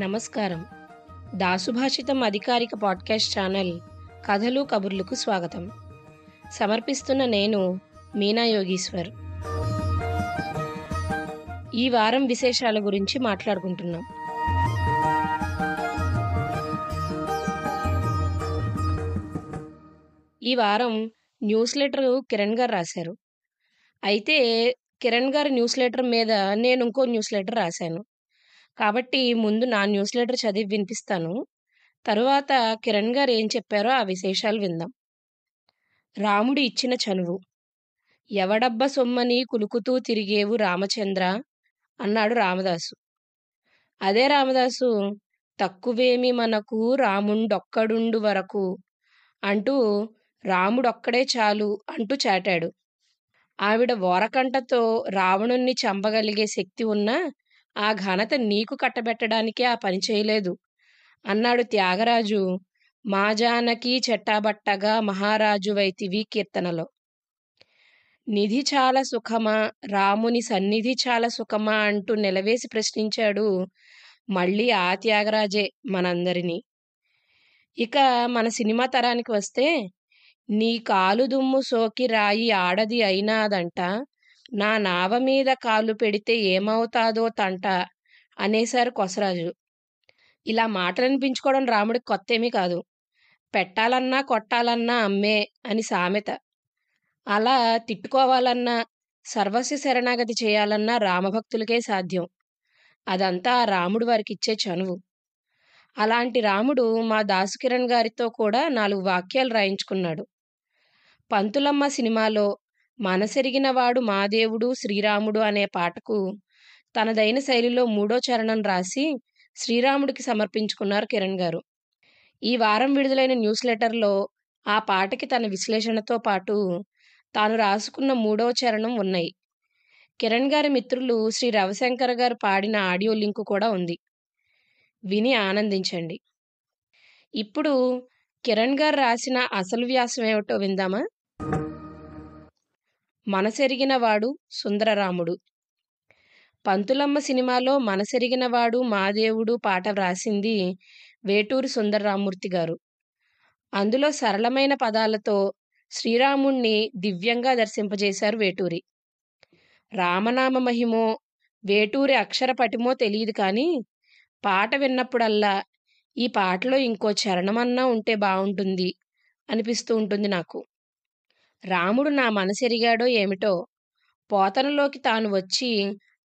నమస్కారం. దాసుభాషితం అధికారిక podcast channel కథలు కబుర్లకు స్వాగతం. సమర్పిస్తున్న నేను మీనా యోగీశ్వర్. ఈ వారం విశేషాల గురించి మాట్లాడుకుంటున్నాం. ఈ వారం న్యూస్ లెటర్ కిరణ్ గారు రాశారు. అయితే కిరణ్ గారి న్యూస్ లెటర్ మీద నేను ఇంకో న్యూస్ లెటర్ రాశాను. కాబట్టి ముందు నా న్యూస్ లెటర్ చదివి వినిపిస్తాను. తరువాత కిరణ్ గారు ఏం చెప్పారో ఆ విశేషాలు విందాం. రాముడు ఇచ్చిన చనువు. ఎవడబ్బ సొమ్మని కులుకుతూ తిరిగేవు రామచంద్ర? అన్నాడు రామదాసు. అదే రామదాసు తక్కువేమి మనకు రాముండొక్కడుండు వరకు అంటూ రాముడొక్కడే చాలు అంటూ చాటాడు. ఆవిడ ఓరకంటతో రావణుణ్ణి చంపగలిగే శక్తి ఉన్నా ఆ ఘనత నీకు కట్టబెట్టడానికే ఆ పని చేయలేదు. అన్నాడు త్యాగరాజు మా జానకి చెట్టాబట్టగా మహారాజు వైతివి కీర్తనలో. నిధి చాలా సుఖమా? రాముని సన్నిధి చాలా సుఖమా? అంటూ నిలవేసి ప్రశ్నించాడు మళ్ళీ ఆ త్యాగరాజే మనందరినీ. ఇక మన సినిమా తరానికి వస్తే నీ కాలు దుమ్ము సోకి రాయి ఆడది అయినాదంట. నా నావ మీద కాలు పెడితే ఏమవుతాదో తంట అనేశారు కొసరాజు. ఇలా మాటలు అనిపించుకోవడం రాముడికి కొత్త ఏమీ కాదు. పెట్టాలన్నా కొట్టాలన్నా అమ్మే అని సామెత. అలా తిట్టుకోవాలన్నా సర్వస్వ శరణాగతి చేయాలన్నా రామభక్తులకే సాధ్యం. అదంతా రాముడు వారికి ఇచ్చే చనువు. అలాంటి రాముడు మా దాసుకిరణ్ గారితో కూడా నాలుగు వాక్యాలు రాయించుకున్నాడు. పంతులమ్మ సినిమాలో మనసెరిగినవాడు మాదేవుడు శ్రీరాముడు అనే పాటకు తనదైన శైలిలో మూడో చరణం రాసి శ్రీరాముడికి సమర్పించుకున్నారు కిరణ్ గారు. ఈ వారం విడుదలైన న్యూస్ లెటర్లో ఆ పాటకి తన విశ్లేషణతో పాటు తాను రాసుకున్న మూడో చరణం ఉన్నాయి. కిరణ్ గారి మిత్రులు శ్రీ రవిశంకర్ గారు పాడిన ఆడియో లింకు కూడా ఉంది. విని ఆనందించండి. ఇప్పుడు కిరణ్ గారు రాసిన అసలు వ్యాసం ఏమిటో విందామా? మనసెరిగినవాడు సుందరరాముడు. పంతులమ్మ సినిమాలో మనసెరిగినవాడు మాదేవుడు పాట వ్రాసింది వేటూరి సుందరరామూర్తి గారు అందులో సరళమైన పదాలతో శ్రీరాముణ్ణి దివ్యంగా దర్శింపజేశారు వేటూరి. రామనామ మహిమో వేటూరి అక్షర పటిమో తెలియదు కానీ పాట విన్నప్పుడల్లా ఈ పాటలో ఇంకో చరణమన్నా ఉంటే బాగుంటుంది అనిపిస్తూ ఉంటుంది నాకు. రాముడు నా మనసెరిగాడో ఏమిటో? పోతనలోకి తాను వచ్చి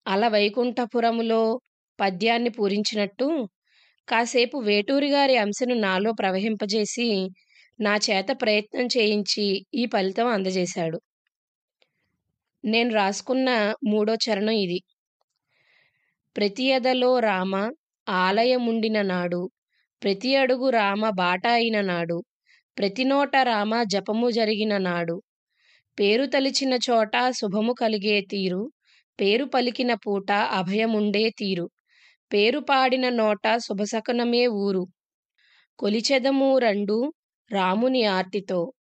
అల వైకుంఠపురములో పద్యాన్ని పూరించినట్టు కాసేపు వేటూరి గారి అంశను నాలో ప్రవహింపజేసి నా చేత ప్రయత్నం చేయించి ఈ ఫలితం అందజేశాడు. నేను రాసుకున్న మూడో చరణం ఇది. ప్రతి ఎదలో రామ ఆలయముండిన నాడు ప్రతి అడుగు రామ బాట అయిన నాడు ప్రతి నోట రామ జపము జరిగిన నాడు. పేరు తలిచిన చోట శుభము కలిగే తీరు. పేరు పలికిన పూట అభయముండే తీరు. పేరు పాడిన నోట శుభసకనమే ఊరు. కొలిచెదము రెండు రాముని ఆర్తితో.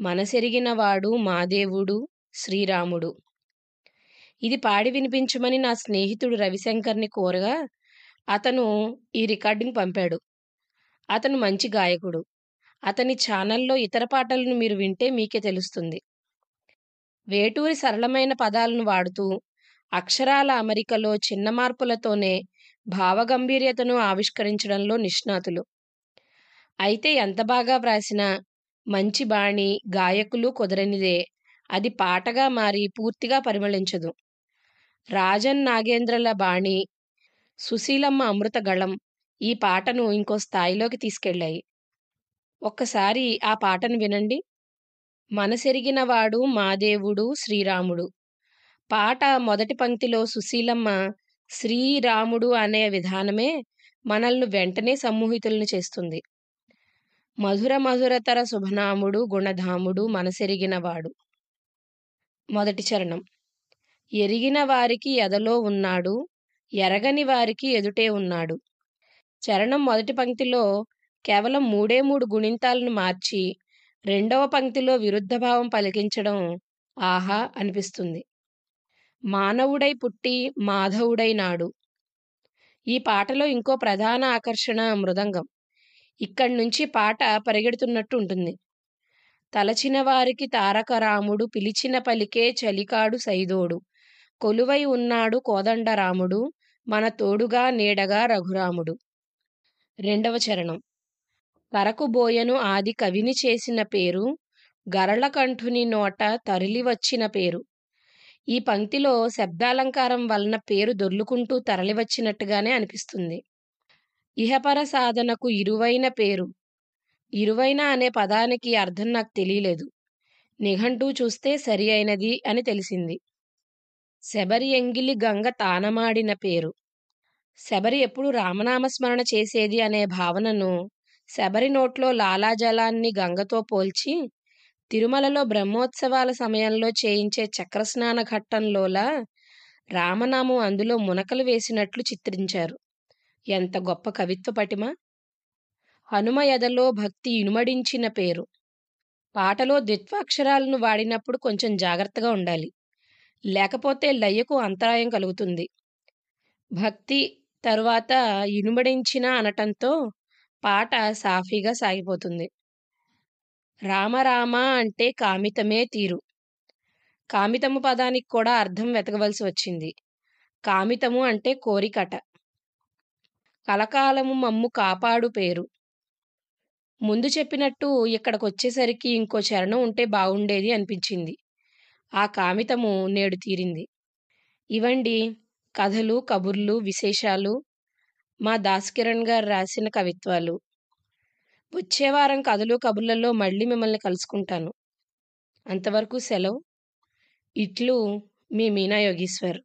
మనసెరిగినవాడు మాదేవుడు శ్రీరాముడు. ఇది పాడి వినిపించమని నా స్నేహితుడు రవిశంకర్ని కోరగా అతను ఈ రికార్డింగ్ పంపాడు. అతను మంచి గాయకుడు. అతని ఛానల్లో ఇతర పాటలను మీరు వింటే మీకే తెలుస్తుంది. వేటూరి సరళమైన పదాలను వాడుతూ అక్షరాల అమరికలో చిన్న మార్పులతోనే భావగంభీర్యతను ఆవిష్కరించడంలో నిష్ణాతులు. అయితే ఎంత బాగా వ్రాసినా మంచి బాణి గాయకులు కుదరనిదే. అది పాటగా మారి పూర్తిగా పరిమళించదు. రాజన్ నాగేంద్రల బాణి సుశీలమ్మ అమృత గళం ఈ పాటను ఇంకో స్థాయిలోకి తీసుకెళ్ళాయి. ఒక్కసారి ఆ పాటను వినండి. మనసెరిగినవాడు మాదేవుడు శ్రీరాముడు. పాట మొదటి పంక్తిలో సుశీలమ్మ శ్రీరాముడు అనే విధానమే మనల్ని వెంటనే సమ్మోహితులను చేస్తుంది. మధుర మధురతర శుభనాముడు గుణధాముడు మనసెరిగినవాడు. మొదటి చరణం. ఎరిగిన వారికి ఎదలో ఉన్నాడు ఎరగని వారికి ఎదుటే ఉన్నాడు. చరణం మొదటి పంక్తిలో కేవలం మూడే మూడు గుణింతాలను మార్చి రెండవ పంక్తిలో విరుద్ధభావం పలికించడం ఆహా అనిపిస్తుంది. మానవుడై పుట్టి మాధవుడైనాడు ఈ పాటలో ఇంకో ప్రధాన ఆకర్షణ మృదంగం. ఇక్కడి నుంచి పాట పరిగెడుతున్నట్టు ఉంటుంది. తలచిన వారికి తారక రాముడు పిలిచిన పలికే చలికాడు సైదోడు. కొలువై ఉన్నాడు కోదండరాముడు మన తోడుగా నీడగా రఘురాముడు. రెండవ చరణం. పరకుబోయను ఆది కవిని చేసిన పేరు గరళకంఠుని నోట తరలి వచ్చిన పేరు. ఈ పంక్తిలో శబ్దాలంకారం వలన పేరు దొర్లుకుంటూ తరలివచ్చినట్టుగానే అనిపిస్తుంది. ఇహపర సాధనకు ఇరువైన పేరు. ఇరువైన అనే పదానికి అర్థం నాకు తెలియలేదు. నిఘంటూ చూస్తే సరి అయినది అని తెలిసింది. శబరి ఎంగిలి గంగ తానమాడిన పేరు. శబరి ఎప్పుడు రామనామస్మరణ చేసేది అనే భావనను శబరి నోట్లో లాలాజలాన్ని గంగతో పోల్చి తిరుమలలో బ్రహ్మోత్సవాల సమయంలో చేయించే చక్రస్నాన ఘట్టంలోలా రామనామం అందులో మునకలు వేసినట్లు చిత్రించారు. ఎంత గొప్ప కవిత్వ పటిమ! హనుమ ఎదలో భక్తి ఇనుమడించిన పేరు. పాటలో ద్విత్వాక్షరాలను వాడినప్పుడు కొంచెం జాగ్రత్తగా ఉండాలి. లేకపోతే లయకు అంతరాయం కలుగుతుంది. భక్తి తరువాత ఇనుమడించిన అనటంతో పాట సాఫీగా సాగిపోతుంది. రామరామ అంటే కామితమే తీరు. కామితము పదానికి కూడా అర్థం వెతకవలసి వచ్చింది. కామితము అంటే కోరికట. కలకాలము మమ్ము కాపాడు పేరు. ముందు చెప్పినట్టు ఇక్కడికి వచ్చేసరికి ఇంకో చరణం ఉంటే బాగుండేది అనిపించింది. ఆ కామితము నేడు తీరింది. ఇవండి కథలు కబుర్లు విశేషాలు. మా దాసకిరణ్ గారు రాసిన కవిత్వాలు. వచ్చే వారం కథలు కబుర్లలో మళ్ళీ మిమ్మల్ని కలుసుకుంటాను. అంతవరకు సెలవు. ఇట్లు మీ మీనా యోగీశ్వర్.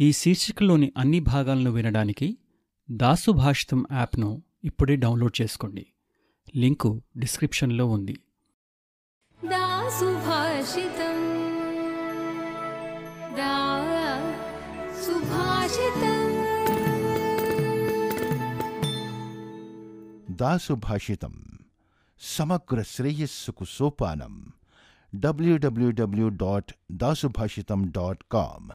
ఈ శీర్షికలోని అన్ని భాగాలను వినడానికి దాసు భాషితం యాప్ను ఇప్పుడే డౌన్లోడ్ చేసుకోండి. లింకు డిస్క్రిప్షన్లో ఉంది. దాసు భాషితం. దా दासुभाषितम। समग्र श्रेयस कुसोपानम W W W dot Dasubhashitam dot com